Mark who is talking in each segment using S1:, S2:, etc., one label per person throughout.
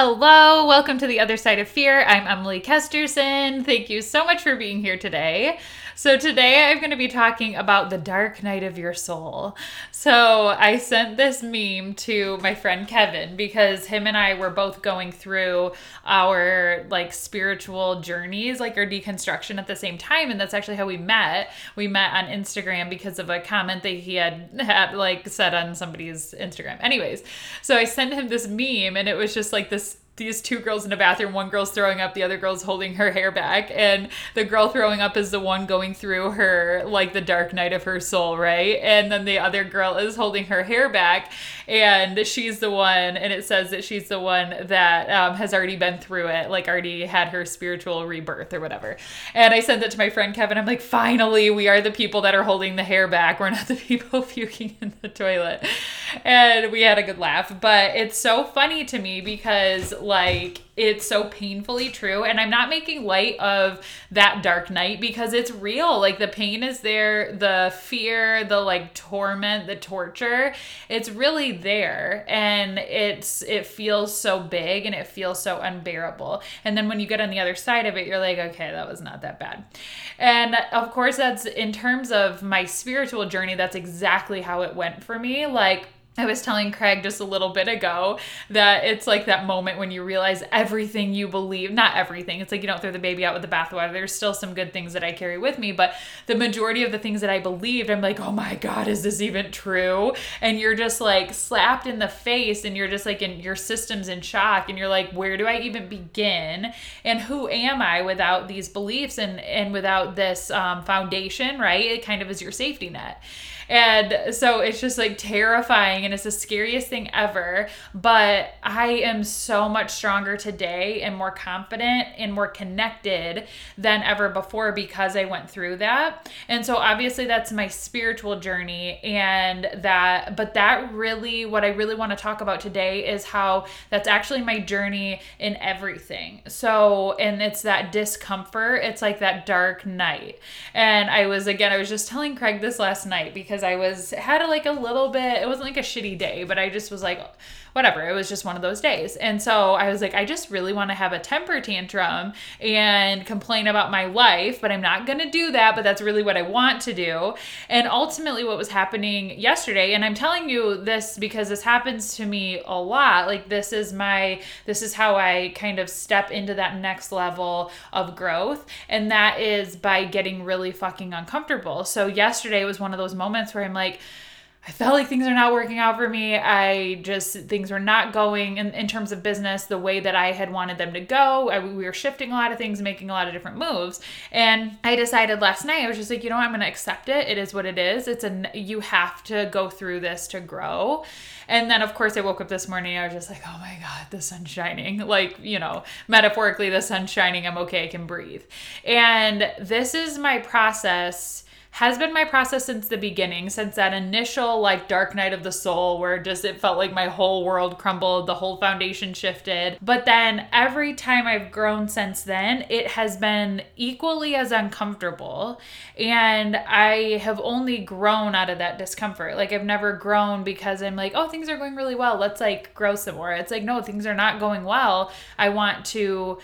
S1: Hello, welcome to the other side of fear. I'm Emily Kesterson. Thank you so much for being here today. So, today I'm going to be talking about the dark night of your soul. So, I sent this meme to my friend Kevin because him and I were both going through our like spiritual journeys, like our deconstruction at the same time. And that's actually how we met. We met on Instagram because of a comment that he had, had like said on somebody's Instagram. Anyways, so I sent him this meme and it was just like this these two girls in a bathroom. One girl's throwing up, the other girl's holding her hair back, and the girl throwing up is the one going through her like the dark night of her soul, right? And then the other girl is holding her hair back, and she's the one, and it says that she's the one that um, has already been through it, like already had her spiritual rebirth or whatever. And I sent it to my friend Kevin. I'm like, finally, we are the people that are holding the hair back. We're not the people puking in the toilet. And we had a good laugh, but it's so funny to me because like it's so painfully true. And i'm not making light of that dark night because it's real. Like the pain is there the fear the like torment the torture it's really there. And it's it feels so big and it feels so unbearable. And then when you get on the other side of it you're like okay that was not that bad. And of course that's in terms of my spiritual journey that's exactly how it went for me. Like I was telling Craig just a little bit ago that it's like that moment when you realize everything you believe, not everything, it's like you don't throw the baby out with the bathwater. There's still some good things that I carry with me, but the majority of the things that I believed, I'm like, oh my God, is this even true? And you're just like slapped in the face and you're just like in your system's in shock and you're like, where do I even begin? And who am I without these beliefs and, and without this um, foundation, right? It kind of is your safety net. And so it's just like terrifying and it's the scariest thing ever. But I am so much stronger today and more confident and more connected than ever before because I went through that. And so obviously that's my spiritual journey. And that, but that really, what I really want to talk about today is how that's actually my journey in everything. So, and it's that discomfort, it's like that dark night. And I was, again, I was just telling Craig this last night because because I was had a, like a little bit. It wasn't like a shitty day, but I just was like, whatever. It was just one of those days, and so I was like, I just really want to have a temper tantrum and complain about my life, but I'm not gonna do that. But that's really what I want to do. And ultimately, what was happening yesterday, and I'm telling you this because this happens to me a lot. Like this is my this is how I kind of step into that next level of growth, and that is by getting really fucking uncomfortable. So yesterday was one of those moments where I'm like, I felt like things are not working out for me. I just, things were not going in, in terms of business the way that I had wanted them to go. I, we were shifting a lot of things, making a lot of different moves. And I decided last night, I was just like, you know, I'm going to accept it. It is what it is. It's a, you have to go through this to grow. And then, of course, I woke up this morning. I was just like, oh my God, the sun's shining. Like, you know, metaphorically, the sun's shining. I'm okay. I can breathe. And this is my process has been my process since the beginning, since that initial like dark night of the soul where just it felt like my whole world crumbled, the whole foundation shifted. But then every time I've grown since then, it has been equally as uncomfortable. And I have only grown out of that discomfort. Like I've never grown because I'm like, oh, things are going really well. Let's like grow some more. It's like, no, things are not going well. I want to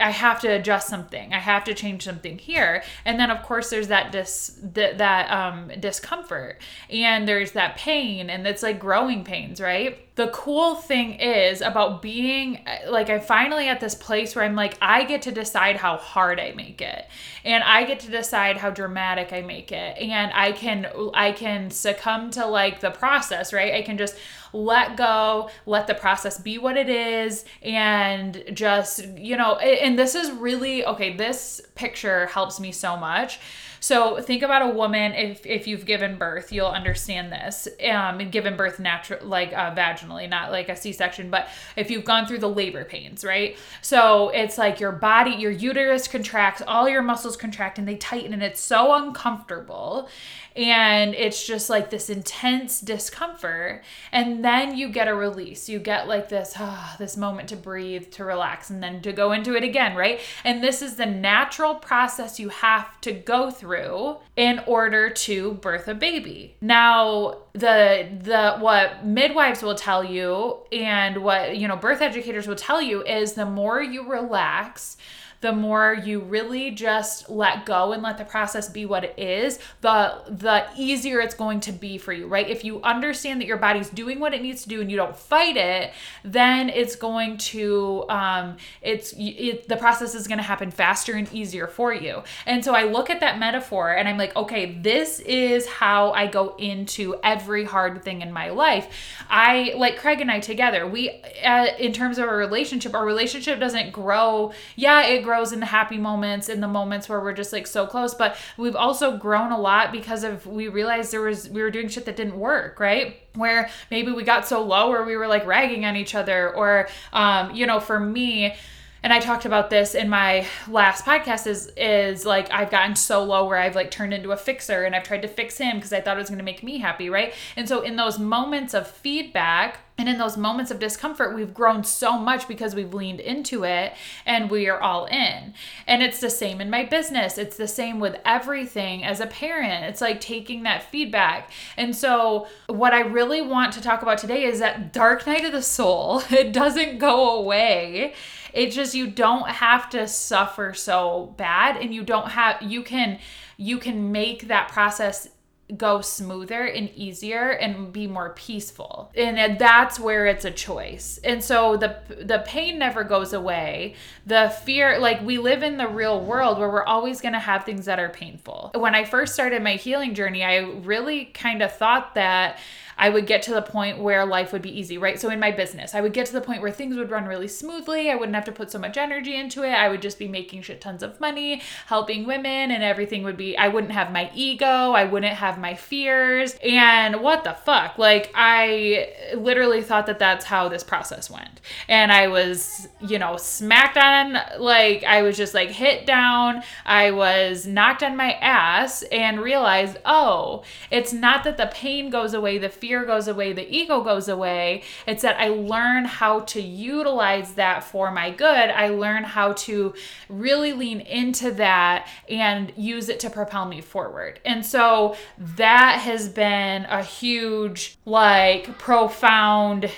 S1: I have to adjust something. I have to change something here. And then of course there's that dis that, that um discomfort and there's that pain and it's like growing pains, right? The cool thing is about being like I'm finally at this place where I'm like I get to decide how hard I make it. And I get to decide how dramatic I make it. And I can I can succumb to like the process, right? I can just let go, let the process be what it is, and just, you know, and this is really okay, this picture helps me so much. So think about a woman if if you've given birth, you'll understand this. Um, and given birth natural like uh, vaginally, not like a C-section, but if you've gone through the labor pains, right? So it's like your body, your uterus contracts, all your muscles contract, and they tighten, and it's so uncomfortable and it's just like this intense discomfort. And then you get a release. You get like this ah, this moment to breathe to relax and then to go into it again right? And this is the natural process you have to go through in order to birth a baby. Now the the what midwives will tell you and what you know birth educators will tell you is the more you relax the more you really just let go and let the process be what it is, the the easier it's going to be for you, right? If you understand that your body's doing what it needs to do and you don't fight it, then it's going to um it's it, the process is going to happen faster and easier for you. And so I look at that metaphor and I'm like, okay, this is how I go into every hard thing in my life. I like Craig and I together. We uh, in terms of our relationship, our relationship doesn't grow. Yeah, it grows in the happy moments, in the moments where we're just like so close. But we've also grown a lot because of we realized there was we were doing shit that didn't work, right? Where maybe we got so low where we were like ragging on each other, or um, you know, for me and I talked about this in my last podcast is is like I've gotten so low where I've like turned into a fixer and I've tried to fix him because I thought it was going to make me happy, right? And so in those moments of feedback and in those moments of discomfort, we've grown so much because we've leaned into it and we are all in. And it's the same in my business. It's the same with everything as a parent. It's like taking that feedback. And so, what I really want to talk about today is that dark night of the soul. It doesn't go away. It just you don't have to suffer so bad and you don't have you can you can make that process go smoother and easier and be more peaceful. And that's where it's a choice. And so the the pain never goes away. The fear like we live in the real world where we're always going to have things that are painful. When i first started my healing journey i really kind of thought that I would get to the point where life would be easy, right? So in my business, I would get to the point where things would run really smoothly. I wouldn't have to put so much energy into it. I would just be making shit tons of money, helping women, and everything would be, I wouldn't have my ego, I wouldn't have my fears. And what the fuck? Like, I literally thought that that's how this process went. And I was, you know, smacked on, like, I was just like hit down. I was knocked on my ass and realized, oh, it's not that the pain goes away, the fear fear goes away, the ego goes away. It's that I learn how to utilize that for my good. I learn how to really lean into that and use it to propel me forward. And so that has been a huge, like, profound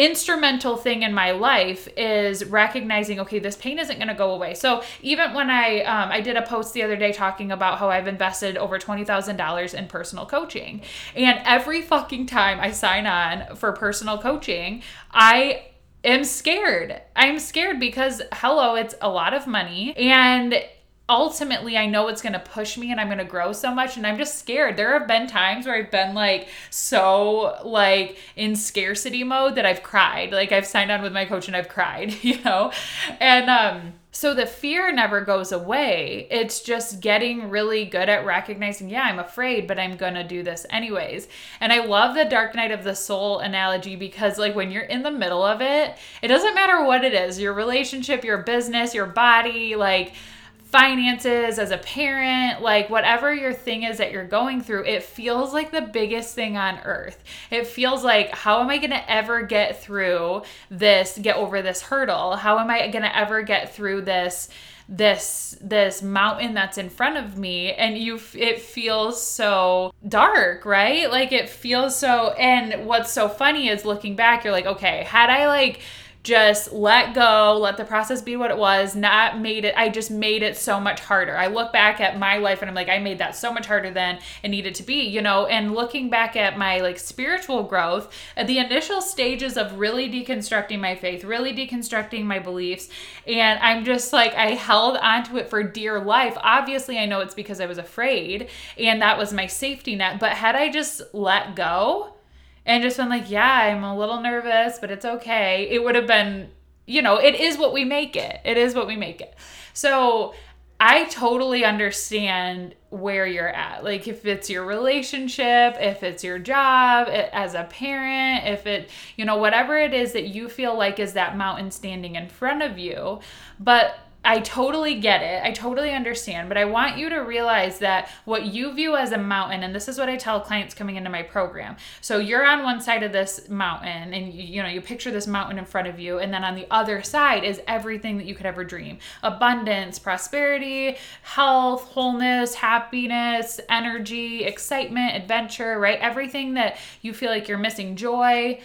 S1: instrumental thing in my life is recognizing okay this pain isn't going to go away. So even when i um, i did a post the other day talking about how i've invested over $20000 in personal coaching. And every fucking time i sign on for personal coaching i am scared. I'm scared because hello it's a lot of money. And ultimately I know it's going to push me and I'm going to grow so much and I'm just scared. There have been times where I've been like so like in scarcity mode that I've cried. Like I've signed on with my coach and I've cried, you know. And um so the fear never goes away. It's just getting really good at recognizing, yeah, I'm afraid, but I'm going to do this anyways. And I love the dark night of the soul analogy because like when you're in the middle of it, it doesn't matter what it is, your relationship, your business, your body, like finances, as a parent, like whatever your thing is that you're going through, it feels like the biggest thing on earth. It feels like, how am I going to ever get through this, get over this hurdle? How am I going to ever get through this? this this mountain that's in front of me and you it feels so dark right like it feels so and what's so funny is looking back you're like okay had i like just let go, let the process be what it was, not made it, I just made it so much harder. I look back at my life and I'm like, I made that so much harder than it needed to be, you know, and looking back at my like spiritual growth, at the initial stages of really deconstructing my faith, really deconstructing my beliefs, and I'm just like, I held onto it for dear life. Obviously, I know it's because I was afraid and that was my safety net, but had I just let go, and just been like, yeah, I'm a little nervous, but it's okay. It would have been, you know, it is what we make it. It is what we make it. So I totally understand where you're at. Like if it's your relationship, if it's your job as a parent, if it, you know, whatever it is that you feel like is that mountain standing in front of you. But I totally get it. I totally understand. But I want you to realize that what you view as a mountain, and this is what I tell clients coming into my program. So you're on one side of this mountain, and you, you know, you picture this mountain in front of you, and then on the other side is everything that you could ever dream abundance, prosperity, health, wholeness, happiness, energy, excitement, adventure, right? Everything that you feel like you're missing, joy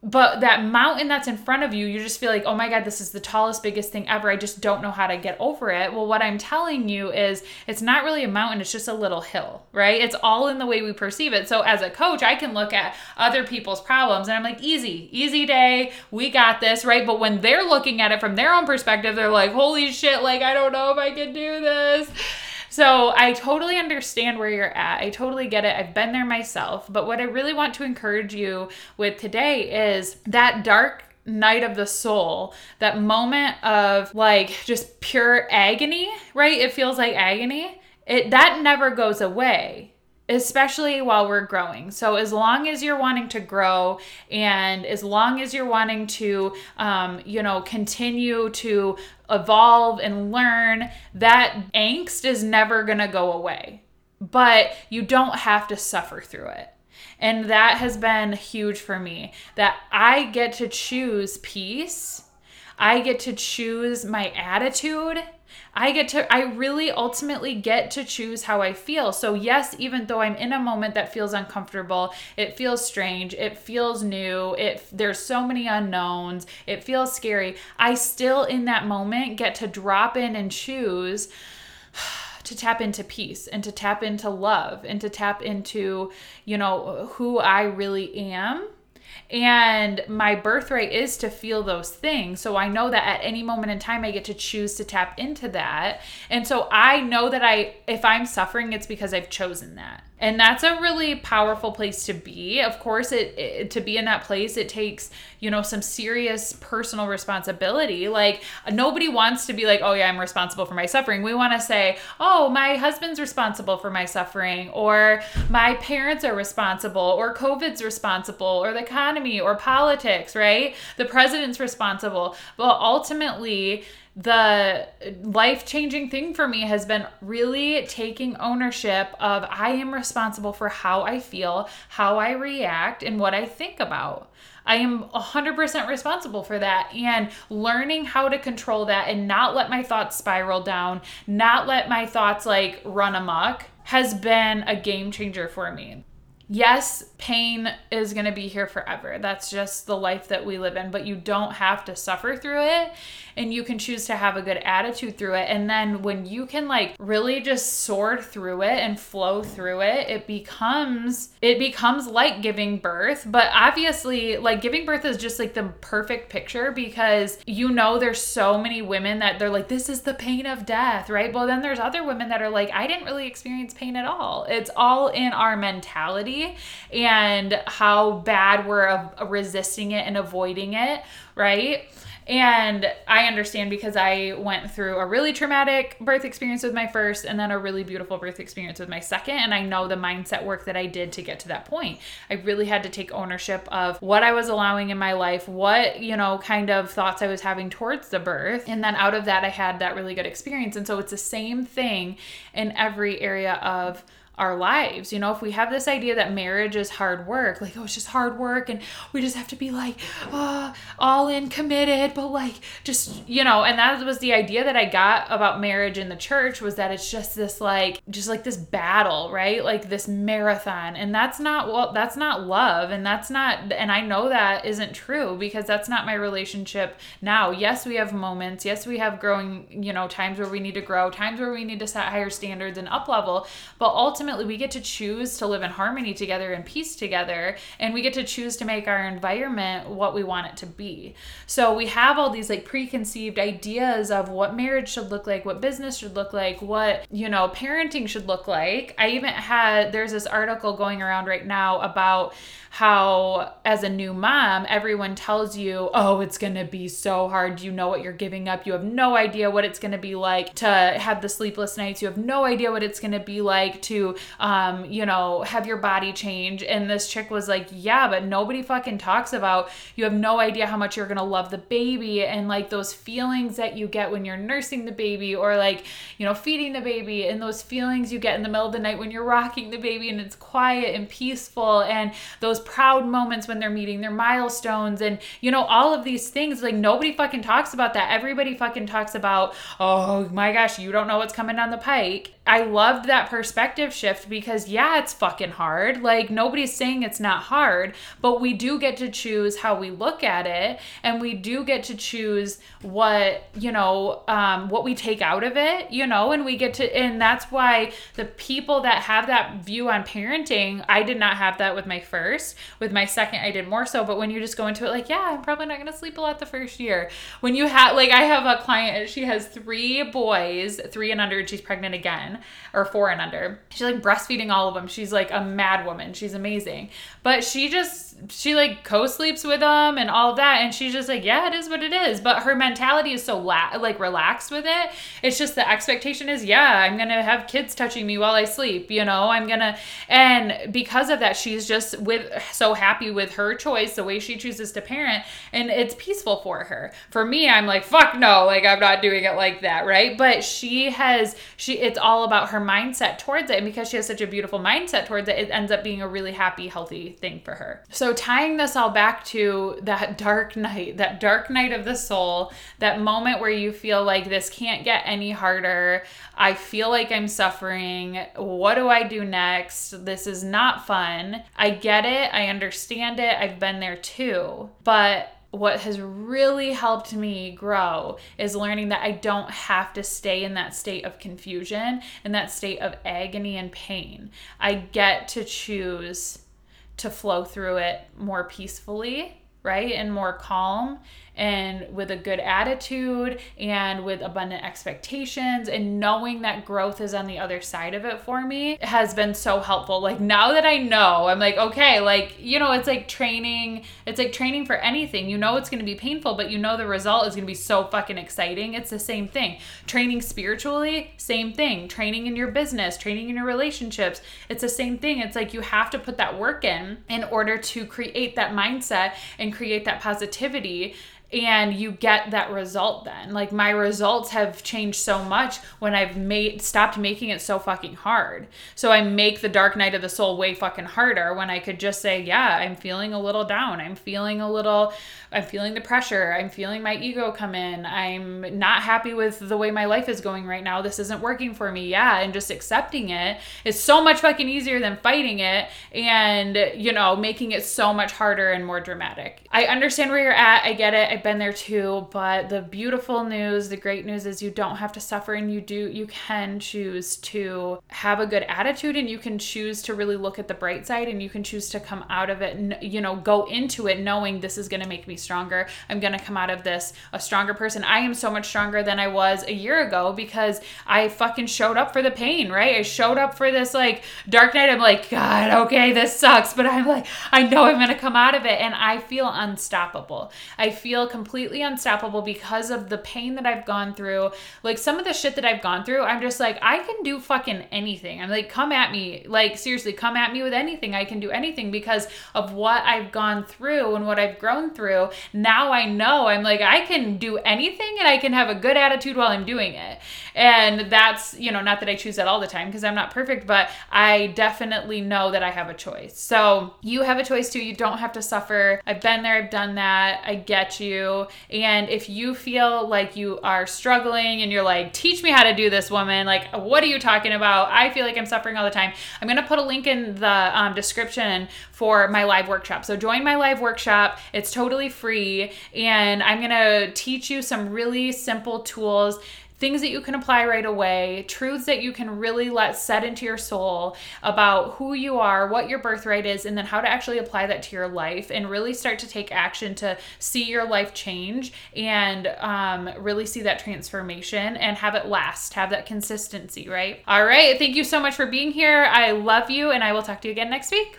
S1: but that mountain that's in front of you, you just feel like, oh my God, this is the tallest, biggest thing ever. I just don't know how to get over it. Well, what I'm telling you is it's not really a mountain, it's just a little hill, right? It's all in the way we perceive it. So as a coach, I can look at other people's problems and I'm like, easy, easy day, we got this, right? But when they're looking at it from their own perspective, they're like, holy shit, like, I don't know if I can do this. So I totally understand where you're at. I totally get it. I've been there myself. But what I really want to encourage you with today is that dark night of the soul, that moment of like just pure agony, right? It feels like agony. It that never goes away especially while we're growing. So, as long as you're wanting to grow and as long as you're wanting to, um, you know, continue to evolve and learn, that angst is never going to go away. But you don't have to suffer through it. And that has been huge for me that I get to choose peace. I get to choose my attitude I get to, I really ultimately get to choose how I feel. So, yes, even though I'm in a moment that feels uncomfortable, it feels strange, it feels new, it, there's so many unknowns, it feels scary, I still in that moment get to drop in and choose to tap into peace and to tap into love and to tap into, you know, who I really am and my birthright is to feel those things. So I know that at any moment in time, I get to choose to tap into that. And so I know that I, if I'm suffering, it's because I've chosen that and that's a really powerful place to be. Of course it, it, to be in that place it takes you know some serious personal responsibility. Like nobody wants to be like oh yeah i'm responsible for my suffering. We want to say oh my husband's responsible for my suffering or my parents are responsible or covid's responsible or the economy or politics right? The president's responsible. But ultimately the life changing thing for me has been really taking ownership of I am responsible for how I feel, how I react, and what I think about. I am 100% responsible for that. And learning how to control that and not let my thoughts spiral down, not let my thoughts like run amok has been a game changer for me yes, pain is going to be here forever. That's just the life that we live in, but you don't have to suffer through it and you can choose to have a good attitude through it. And then when you can like really just soar through it and flow through it, it becomes it becomes like giving birth, but obviously like giving birth is just like the perfect picture because you know there's so many women that they're like this is the pain of death, right? Well, then there's other women that are like I didn't really experience pain at all. It's all in our mentality and how bad we're resisting it and avoiding it, right? And I understand because I went through a really traumatic birth experience with my first and then a really beautiful birth experience with my second. And I know the mindset work that I did to get to that point. I really had to take ownership of what I was allowing in my life, what, you know, kind of thoughts I was having towards the birth. And then out of that, I had that really good experience. And so it's the same thing in every area of our lives. You know, if we have this idea that marriage is hard work, like, oh, it's just hard work and we just have to be like, uh, all in committed, but like, just, you know, and that was the idea that I got about marriage in the church was that it's just this, like, just like this battle, right? Like this marathon. And that's not, well, that's not love. And that's not, and I know that isn't true because that's not my relationship now. Yes, we have moments. Yes, we have growing, you know, times where we need to grow, times where we need to set higher standards and up level. But ultimately, ultimately we get to choose to live in harmony together and peace together and we get to choose to make our environment what we want it to be. So we have all these like preconceived ideas of what marriage should look like what business should look like what you know parenting should look like. I even had there's this article going around right now about how as a new mom everyone tells you oh it's going to be so hard. You know what you're giving up. You have no idea what it's going to be like to have the sleepless nights. You have no idea what it's going to be like to um, you know, have your body change. And this chick was like, yeah, but nobody fucking talks about you have no idea how much you're gonna love the baby and like those feelings that you get when you're nursing the baby or like, you know, feeding the baby and those feelings you get in the middle of the night when you're rocking the baby and it's quiet and peaceful and those proud moments when they're meeting their milestones and you know all of these things like nobody fucking talks about that everybody fucking talks about oh my gosh you don't know what's coming down the pike I loved that perspective shift because, yeah, it's fucking hard. Like, nobody's saying it's not hard, but we do get to choose how we look at it. And we do get to choose what, you know, um, what we take out of it, you know, and we get to, and that's why the people that have that view on parenting, I did not have that with my first. With my second, I did more so. But when you just go into it, like, yeah, I'm probably not going to sleep a lot the first year. When you have, like, I have a client, she has three boys, three and under, and she's pregnant again or four and under. She's like breastfeeding all of them. She's like a mad woman. She's amazing. But she just she like co-sleeps with them and all that and she's just like yeah it is what it is but her mentality is so la- like relaxed with it it's just the expectation is yeah i'm gonna have kids touching me while i sleep you know i'm gonna and because of that she's just with so happy with her choice the way she chooses to parent and it's peaceful for her for me i'm like fuck no like i'm not doing it like that right but she has she it's all about her mindset towards it and because she has such a beautiful mindset towards it it ends up being a really happy healthy thing for her so tying this all back to that dark night, that dark night of the soul, that moment where you feel like this can't get any harder. I feel like I'm suffering. What do I do next? This is not fun. I get it. I understand it. I've been there too. But what has really helped me grow is learning that I don't have to stay in that state of confusion and that state of agony and pain. I get to choose to flow through it more peacefully, right? And more calm and with a good attitude and with abundant expectations and knowing that growth is on the other side of it for me has been so helpful. Like now that I know, I'm like, okay, like, you know, it's like training, it's like training for anything. You know it's going to be painful, but you know the result is going to be so fucking exciting. It's the same thing. Training spiritually, same thing. Training in your business, training in your relationships, it's the same thing. It's like you have to put that work in in order to create that mindset and create that positivity and you get that result then. Like my results have changed so much when i've made stopped making it so fucking hard. So i make the dark night of the soul way fucking harder when i could just say yeah i'm feeling a little down. I'm feeling a little i'm feeling the pressure. I'm feeling my ego come in. I'm not happy with the way my life is going right now. This isn't working for me. Yeah and just accepting it is so much fucking easier than fighting it and you know making it so much harder and more dramatic. I understand where you're at. I get it. I I've been there too, but the beautiful news, the great news is you don't have to suffer and you do you can choose to have a good attitude and you can choose to really look at the bright side and you can choose to come out of it and you know, go into it knowing this is going to make me stronger. I'm going to come out of this a stronger person. I am so much stronger than I was a year ago because I fucking showed up for the pain, right? I showed up for this like dark night. I'm like, God, okay, this sucks, but I'm like, I know I'm going to come out of it and I feel unstoppable. I feel completely unstoppable because of the pain that I've gone through. Like some of the shit that I've gone through, I'm just like, I can do fucking anything. I'm like, come at me. Like, seriously, come at me with anything. I can do anything because of what I've gone through and what I've grown through. Now I know I'm like, I can do anything and I can have a good attitude while I'm doing it. And that's, you know, not that I choose that all the time because I'm not perfect, but I definitely know that I have a choice. So you have a choice too. You don't have to suffer. I've been there, I've done that. I get you. And if you feel like you are struggling and you're like, teach me how to do this, woman, like, what are you talking about? I feel like I'm suffering all the time. I'm going to put a link in the um, description for my live workshop. So join my live workshop. It's totally free. And I'm going to teach you some really simple tools things that you can apply right away, truths that you can really let set into your soul about who you are, what your birthright is, and then how to actually apply that to your life and really start to take action to see your life change and um, really see that transformation and have it last, have that consistency, right? All right. Thank you so much for being here. I love you, and I will talk to you again next week.